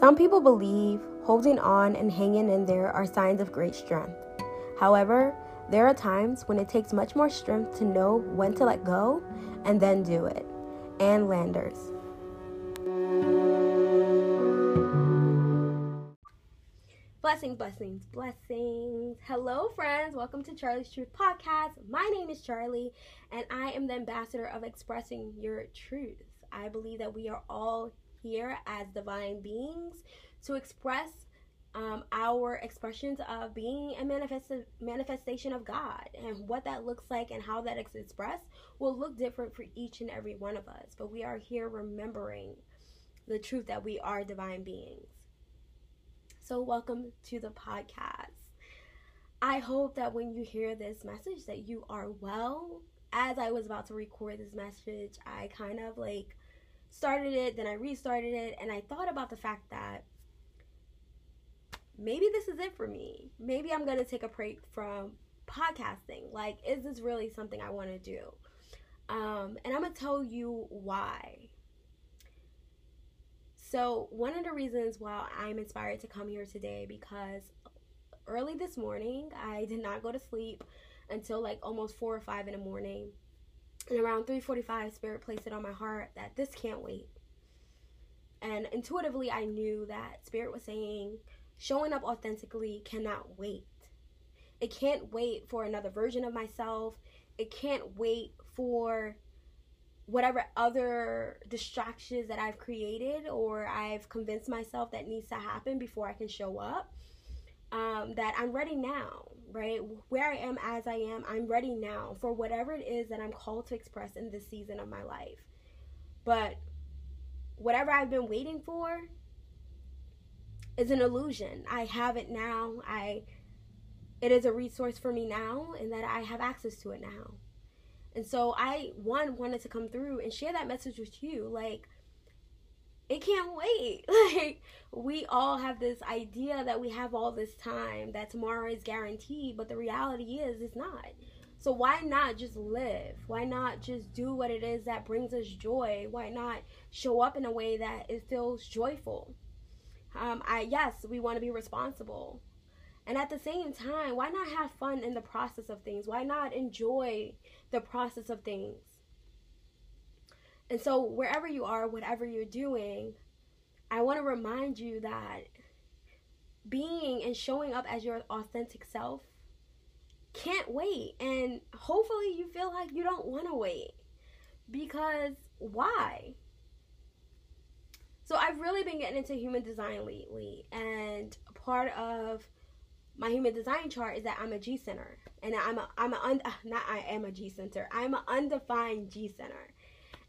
Some people believe holding on and hanging in there are signs of great strength. However, there are times when it takes much more strength to know when to let go and then do it. Ann Landers. Blessings, blessings, blessings. Hello, friends. Welcome to Charlie's Truth Podcast. My name is Charlie, and I am the ambassador of expressing your truth. I believe that we are all here as divine beings to express um, our expressions of being a manifest- manifestation of God and what that looks like and how that is expressed will look different for each and every one of us. But we are here remembering the truth that we are divine beings. So, welcome to the podcast. I hope that when you hear this message that you are well. As I was about to record this message, I kind of like started it, then I restarted it, and I thought about the fact that maybe this is it for me. Maybe I'm to take a break from podcasting. Like, is this really something I want to do? Um, and I'm to tell you why. So, one of the reasons why I'm inspired to come here today because early this morning, I did not go to sleep until like almost 4 or 5 in the morning and around 3:45 spirit placed it on my heart that this can't wait. And intuitively i knew that spirit was saying showing up authentically cannot wait. It can't wait for another version of myself. It can't wait for whatever other distractions that i've created or i've convinced myself that needs to happen before i can show up um, that i'm ready now right? Where I am as I am, I'm ready now for whatever it is that I'm called to express in this season of my life. But whatever I've been waiting for is an illusion. I have it now. I it is a resource for me now and that I have access to it now. And so I one wanted to come through and share that message with you like it can't wait. Like we all have this idea that we have all this time, that tomorrow is guaranteed, but the reality is it's not. So why not just live? Why not just do what it is that brings us joy? Why not show up in a way that it feels joyful? Um, I yes, we want to be responsible. And at the same time, why not have fun in the process of things? Why not enjoy the process of things? And so, wherever you are, whatever you're doing, I want to remind you that being and showing up as your authentic self can't wait. And hopefully, you feel like you don't want to wait. Because why? So, I've really been getting into human design lately. And part of my human design chart is that I'm a G center. And I'm a, I'm a, un, not I am a G center. I'm an undefined G center.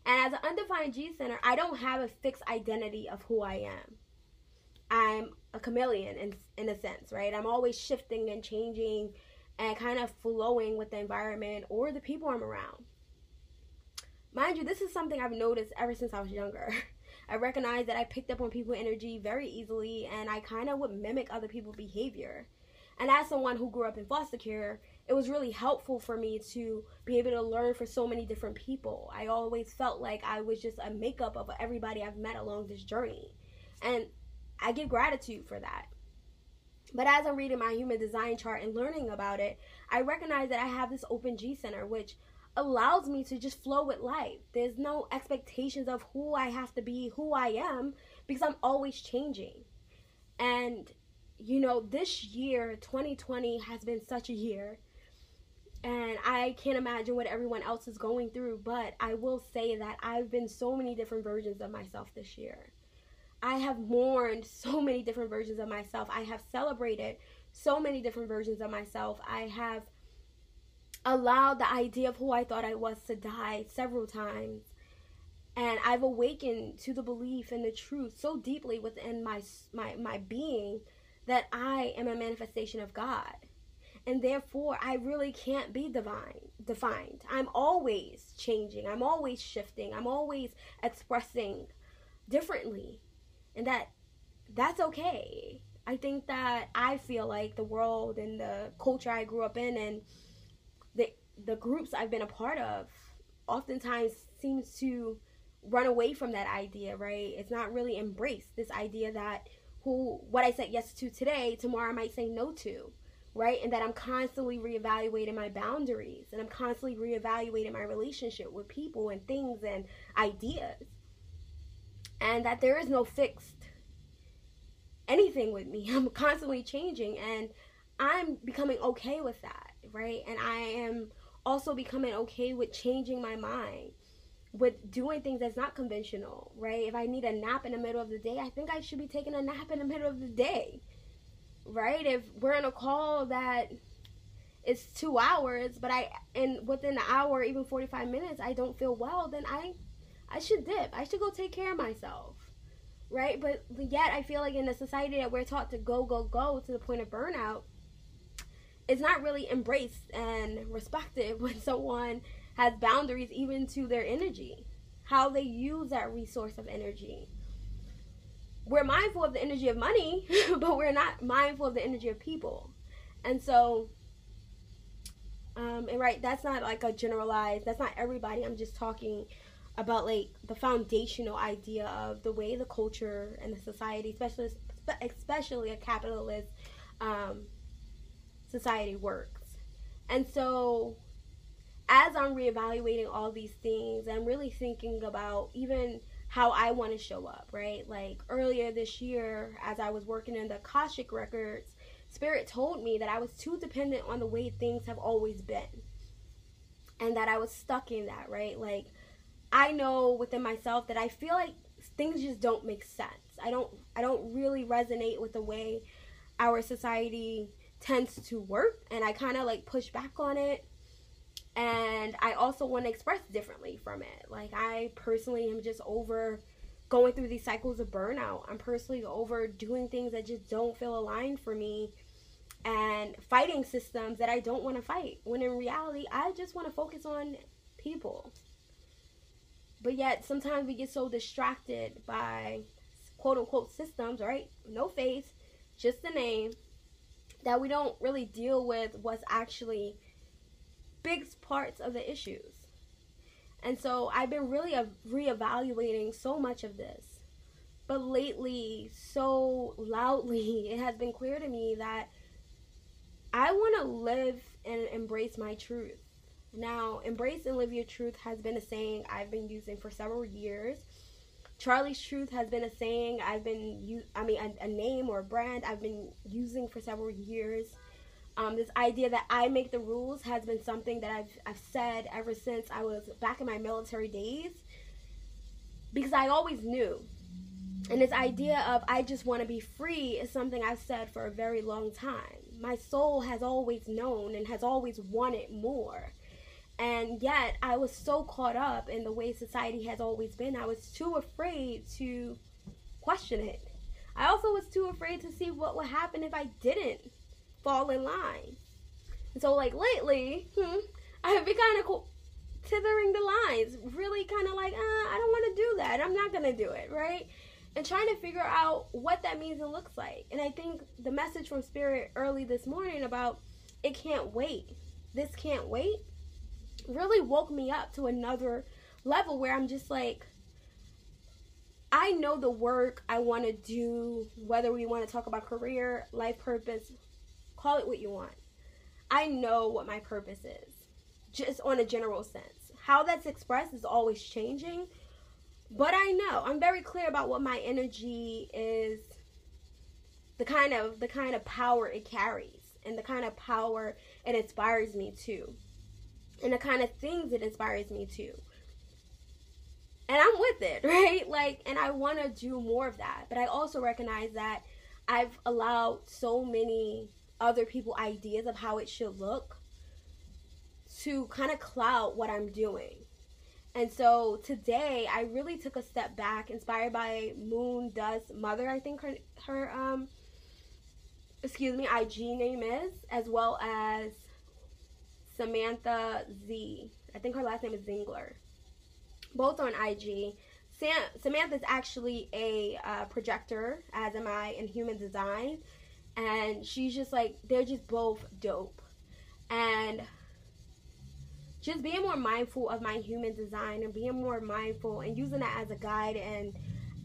And as an undefined G center, I don't have a fixed identity of who I am. I'm a chameleon in, in a sense, right? I'm always shifting and changing and kind of flowing with the environment or the people I'm around. Mind you, this is something I've noticed ever since I was younger. I recognize that I picked up on people energy very easily and I kind of would mimic other people's behavior. And as someone who grew up in foster care, it was really helpful for me to be able to learn for so many different people. I always felt like I was just a makeup of everybody I've met along this journey. And I give gratitude for that. But as I'm reading my human design chart and learning about it, I recognize that I have this open G center, which allows me to just flow with life. There's no expectations of who I have to be, who I am, because I'm always changing. And, you know, this year, 2020, has been such a year and I can't imagine what everyone else is going through, but I will say that I've been so many different versions of myself this year. I have mourned so many different versions of myself. I have celebrated so many different versions of myself. I have allowed the idea of who I thought I was to die several times. And I've awakened to the belief and the truth so deeply within my my my being that I am a manifestation of God and therefore I really can't be divine defined. I'm always changing. I'm always shifting. I'm always expressing differently. And that that's okay. I think that I feel like the world and the culture I grew up in and the the groups I've been a part of oftentimes seems to run away from that idea, right? It's not really embraced this idea that who what I said yes to today, tomorrow I might say no to, right? And that I'm constantly reevaluating my boundaries and I'm constantly reevaluating my relationship with people and things and ideas. And that there is no fixed anything with me. I'm constantly changing and I'm becoming okay with that, right? And I am also becoming okay with changing my mind with doing things that's not conventional, right? If I need a nap in the middle of the day, I think I should be taking a nap in the middle of the day, right? If we're in a call that is two hours, but I and within an hour, even forty five minutes, I don't feel well, then I I should dip. I should go take care of myself, right? But yet, I feel like in a society that we're taught to go go go to the point of burnout, it's not really embraced and respected when someone has boundaries even to their energy, how they use that resource of energy. We're mindful of the energy of money, but we're not mindful of the energy of people. And so, um, and right, that's not like a generalized, that's not everybody. I'm just talking about like the foundational idea of the way the culture and the society, especially especially a capitalist um, society works. And so as I'm reevaluating all these things, I'm really thinking about even how I want to show up, right? Like earlier this year, as I was working in the Akashic Records, Spirit told me that I was too dependent on the way things have always been. And that I was stuck in that, right? Like, I know within myself that I feel like things just don't make sense. I don't I don't really resonate with the way our society tends to work and I kind of like push back on it and I also want to express differently from it. Like I personally am just over going through these cycles of burnout. I'm personally over doing things that just don't feel aligned for me and fighting systems that I don't want to fight. When in reality, I just want to focus on people. But yet sometimes we get so distracted by quote unquote systems, right? No face, just the name, that we don't really deal with what's actually big parts of the issues. And so I've been really reevaluating so much of this. But lately, so loudly, it has been clear to me that I want to live and embrace my truth. Now, embrace and live your truth has been a saying I've been using for several years. Charlie's Truth has been a saying I've been, I mean, a, a name or a brand I've been using for several years. Um, this idea that I make the rules has been something that I've, I've said ever since I was back in my military days because I always knew. And this idea of I just want to be free is something I've said for a very long time. My soul has always known and has always wanted more. And yet, I was so caught up in the way society has always been, I was too afraid to question it. I also was too afraid to see what would happen if I didn't fall in line. And so, like lately, hmm, I have been kind of co- tithering the lines, really kind of like, uh, I don't want to do that. I'm not gonna do it, right? And trying to figure out what that means and looks like. And I think the message from Spirit early this morning about it can't wait, this can't wait, really woke me up to another level where I'm just like, I know the work I want to do, whether we want to talk about career, life purpose, Call it what you want. I know what my purpose is, just on a general sense. How that's expressed is always changing, but I know I'm very clear about what my energy is, the kind of the kind of power it carries, and the kind of power it inspires me to, and the kind of things it inspires me to. And I'm with it, right? Like, and I want to do more of that, but I also recognize that I've allowed so many other people ideas of how it should look to kind of cloud what I'm doing. And so today I really took a step back, inspired by Moon Dust Mother, I think her her um excuse me, IG name is, as well as Samantha Z. I think her last name is Zingler. Both on IG. Sam, Samantha is actually a uh, projector, as am I, in human design and she's just like they're just both dope and just being more mindful of my human design and being more mindful and using that as a guide and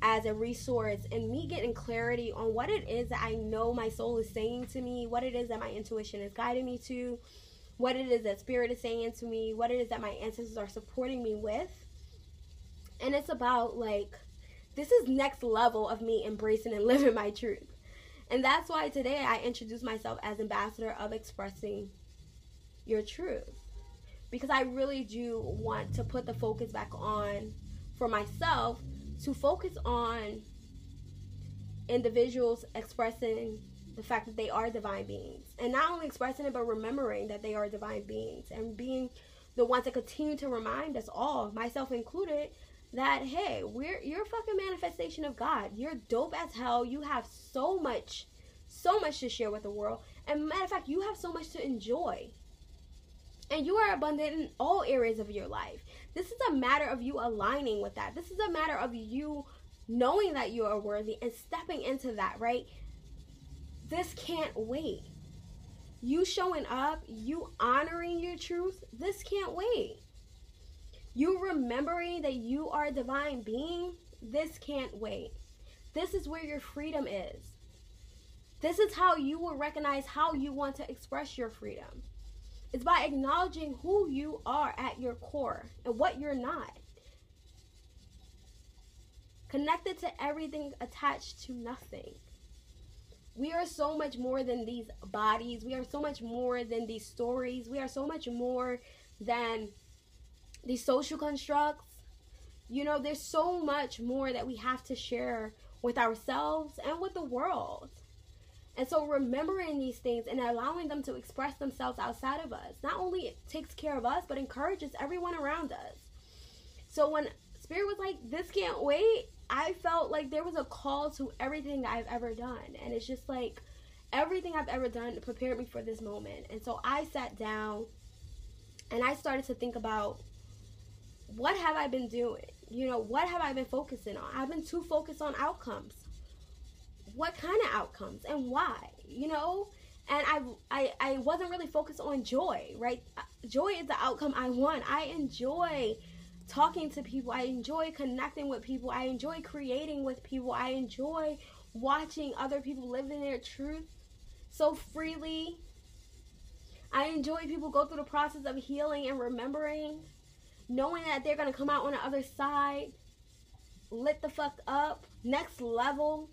as a resource and me getting clarity on what it is that I know my soul is saying to me, what it is that my intuition is guiding me to, what it is that spirit is saying to me, what it is that my ancestors are supporting me with. And it's about like this is next level of me embracing and living my truth. And that's why today I introduce myself as ambassador of expressing your truth. Because I really do want to put the focus back on for myself to focus on individuals expressing the fact that they are divine beings. And not only expressing it, but remembering that they are divine beings and being the ones that continue to remind us all, myself included, that hey, we're you're a fucking manifestation of God. You're dope as hell. You have so much, so much to share with the world. And matter of fact, you have so much to enjoy. And you are abundant in all areas of your life. This is a matter of you aligning with that. This is a matter of you knowing that you are worthy and stepping into that, right? This can't wait. You showing up, you honoring your truth, this can't wait. You remembering that you are a divine being, this can't wait. This is where your freedom is. This is how you will recognize how you want to express your freedom. It's by acknowledging who you are at your core and what you're not. Connected to everything, attached to nothing. We are so much more than these bodies. We are so much more than these stories. We are so much more than these social constructs. You know, there's so much more that we have to share with ourselves and with the world. And so remembering these things and allowing them to express themselves outside of us not only takes care of us, but encourages everyone around us. So when Spirit was like, this can't wait, I felt like there was a call to everything I've ever done. And it's just like everything I've ever done prepared me for this moment. And so I sat down and I started to think about what have I been doing? You know, what have I been focusing on? I've been too focused on outcomes. What kind of outcomes and why? You know, and I, I I wasn't really focused on joy, right? Joy is the outcome I want. I enjoy talking to people. I enjoy connecting with people. I enjoy creating with people. I enjoy watching other people live in their truth so freely. I enjoy people go through the process of healing and remembering knowing that they're gonna come out on the other side, lit the fuck up, next level.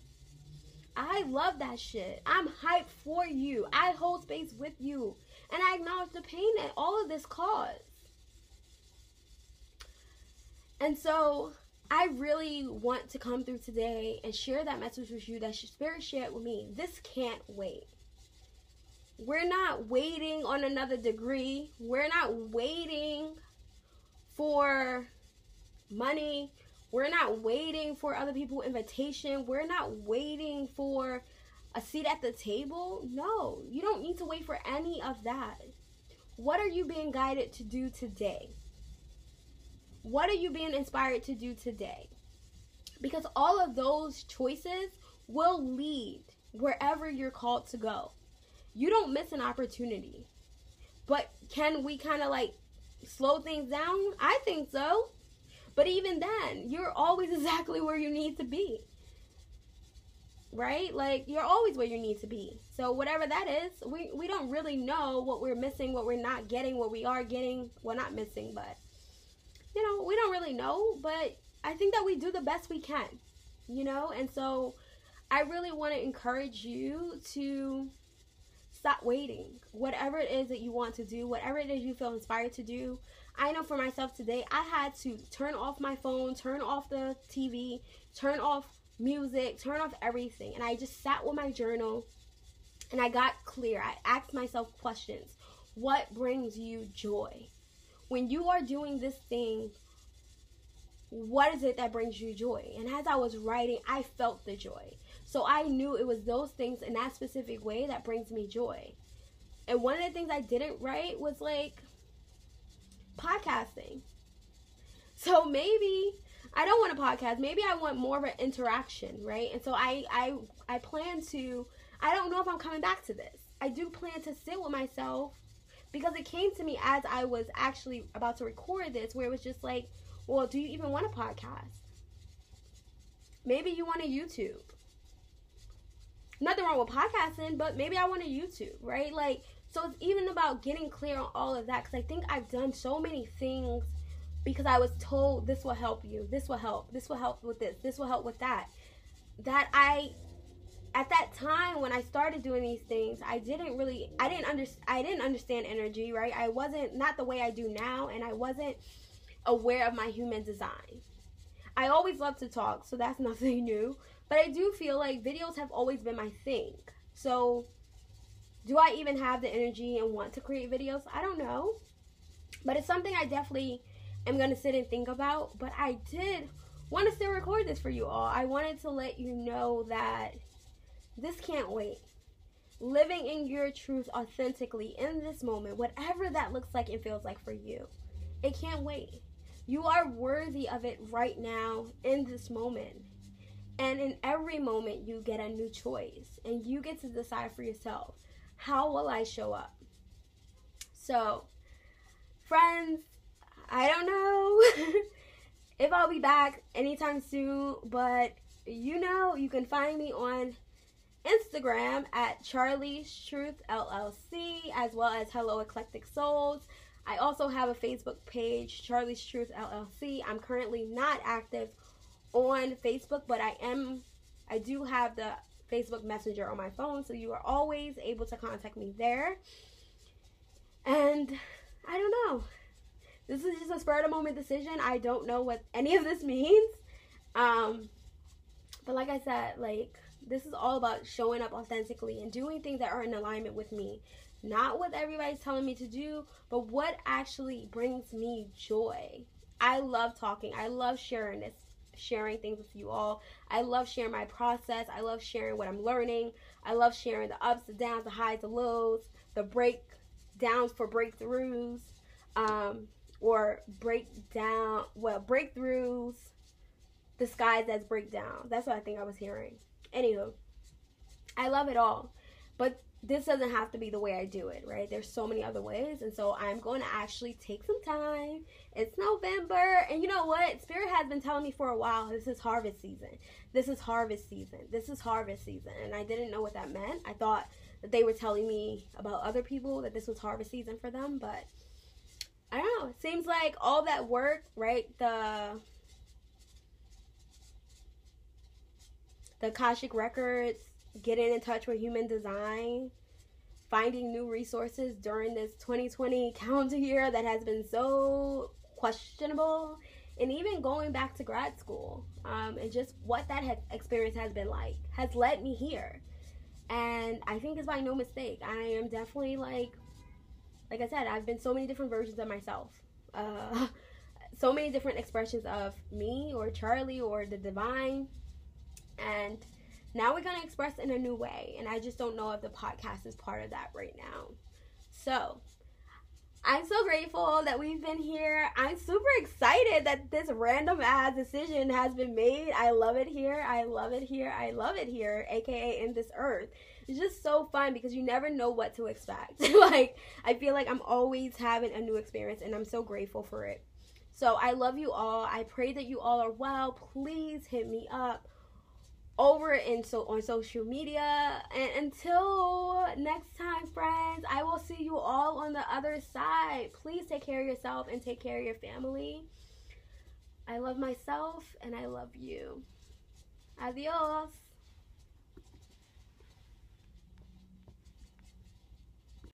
I love that shit. I'm hyped for you. I hold space with you. And I acknowledge the pain that all of this caused. And so I really want to come through today and share that message with you that Spirit shared with me. This can't wait. We're not waiting on another degree. We're not waiting for money. We're not waiting for other people's invitation. We're not waiting for a seat at the table. No, you don't need to wait for any of that. What are you being guided to do today? What are you being inspired to do today? Because all of those choices will lead wherever you're called to go. You don't miss an opportunity. But can we kind of like slow things down? I think so. But even then, you're always exactly where you need to be. Right? Like you're always where you need to be. So whatever that is, we we don't really know what we're missing, what we're not getting, what we are getting. Well, not missing, but you know, we don't really know, but I think that we do the best we can. You know? And so I really want to encourage you to stop waiting. Whatever it is that you want to do, whatever it is you feel inspired to do. I know for myself today, I had to turn off my phone, turn off the TV, turn off music, turn off everything. And I just sat with my journal and I got clear. I asked myself questions. What brings you joy? When you are doing this thing, what is it that brings you joy? And as I was writing, I felt the joy. So I knew it was those things in that specific way that brings me joy. And one of the things I didn't write was like podcasting. So maybe I don't want a podcast. Maybe I want more of an interaction, right? And so I I I plan to I don't know if I'm coming back to this. I do plan to sit with myself because it came to me as I was actually about to record this where it was just like, well, do you even want a podcast? maybe you want a YouTube. Nothing wrong with podcasting, but maybe I want a YouTube, right? Like, so it's even about getting clear on all of that because I think I've done so many things because I was told this will help you, this will help, this will help with this, this will help with that. That I at that time when I started doing these things, I didn't really I didn't under, I didn't understand energy, right? I wasn't not the way I do now and I wasn't aware of my human design. I always love to talk, so that's nothing new, but I do feel like videos have always been my thing. So do I even have the energy and want to create videos? I don't know. But it's something I definitely am going to sit and think about, but I did want to still record this for you all. I wanted to let you know that this can't wait. Living in your truth authentically in this moment, whatever that looks like and feels like for you, it can't wait. You are worthy of it right now in this moment. And in every moment, you get a new choice and you get to decide for yourself how will I show up? So, friends, I don't know if I'll be back anytime soon, but you know, you can find me on Instagram at Charlie's Truth LLC as well as Hello Eclectic Souls. I also have a Facebook page, Charlie's Truth LLC. I'm currently not active on Facebook, but I am I do have the Facebook Messenger on my phone, so you are always able to contact me there. And I don't know. This is just a spur of the moment decision. I don't know what any of this means. Um, but like I said, like this is all about showing up authentically and doing things that are in alignment with me. Not what everybody's telling me to do, but what actually brings me joy. I love talking. I love sharing this, sharing things with you all. I love sharing my process. I love sharing what I'm learning. I love sharing the ups, the downs, the highs, the lows, the breakdowns for breakthroughs, um, or breakdown, well, breakthroughs disguised as breakdown. That's what I think I was hearing. Anywho, I love it all. But this doesn't have to be the way I do it, right? There's so many other ways. And so I'm going to actually take some time. It's November. And you know what? Spirit has been telling me for a while this is harvest season. This is harvest season. This is harvest season. And I didn't know what that meant. I thought that they were telling me about other people that this was harvest season for them. But I don't know. It seems like all that work, right? The the Akashic Records, getting in touch with human design, finding new resources during this 2020 calendar year that has been so questionable, and even going back to grad school um, and just what that has, experience has been like has led me here. And I think it's by no mistake. I am definitely like, like I said, I've been so many different versions of myself. Uh, so many different expressions of me or Charlie or the divine and now we're going to express in a new way. And I just don't know if the podcast is part of that right now. So, I'm so grateful that we've been here. I'm super excited that this random ass decision has been made. I love it here. I love it here. I love it here, aka in this earth. It's just so fun because you never know what to expect. like, I feel like I'm always having a new experience and I'm so grateful for it. So, I love you all. I pray that you all are well. Please hit me up over in so on social media. And until next time friends i will see you all on the other side. Please take care of yourself and take care of your family. I love myself and i love you. Adios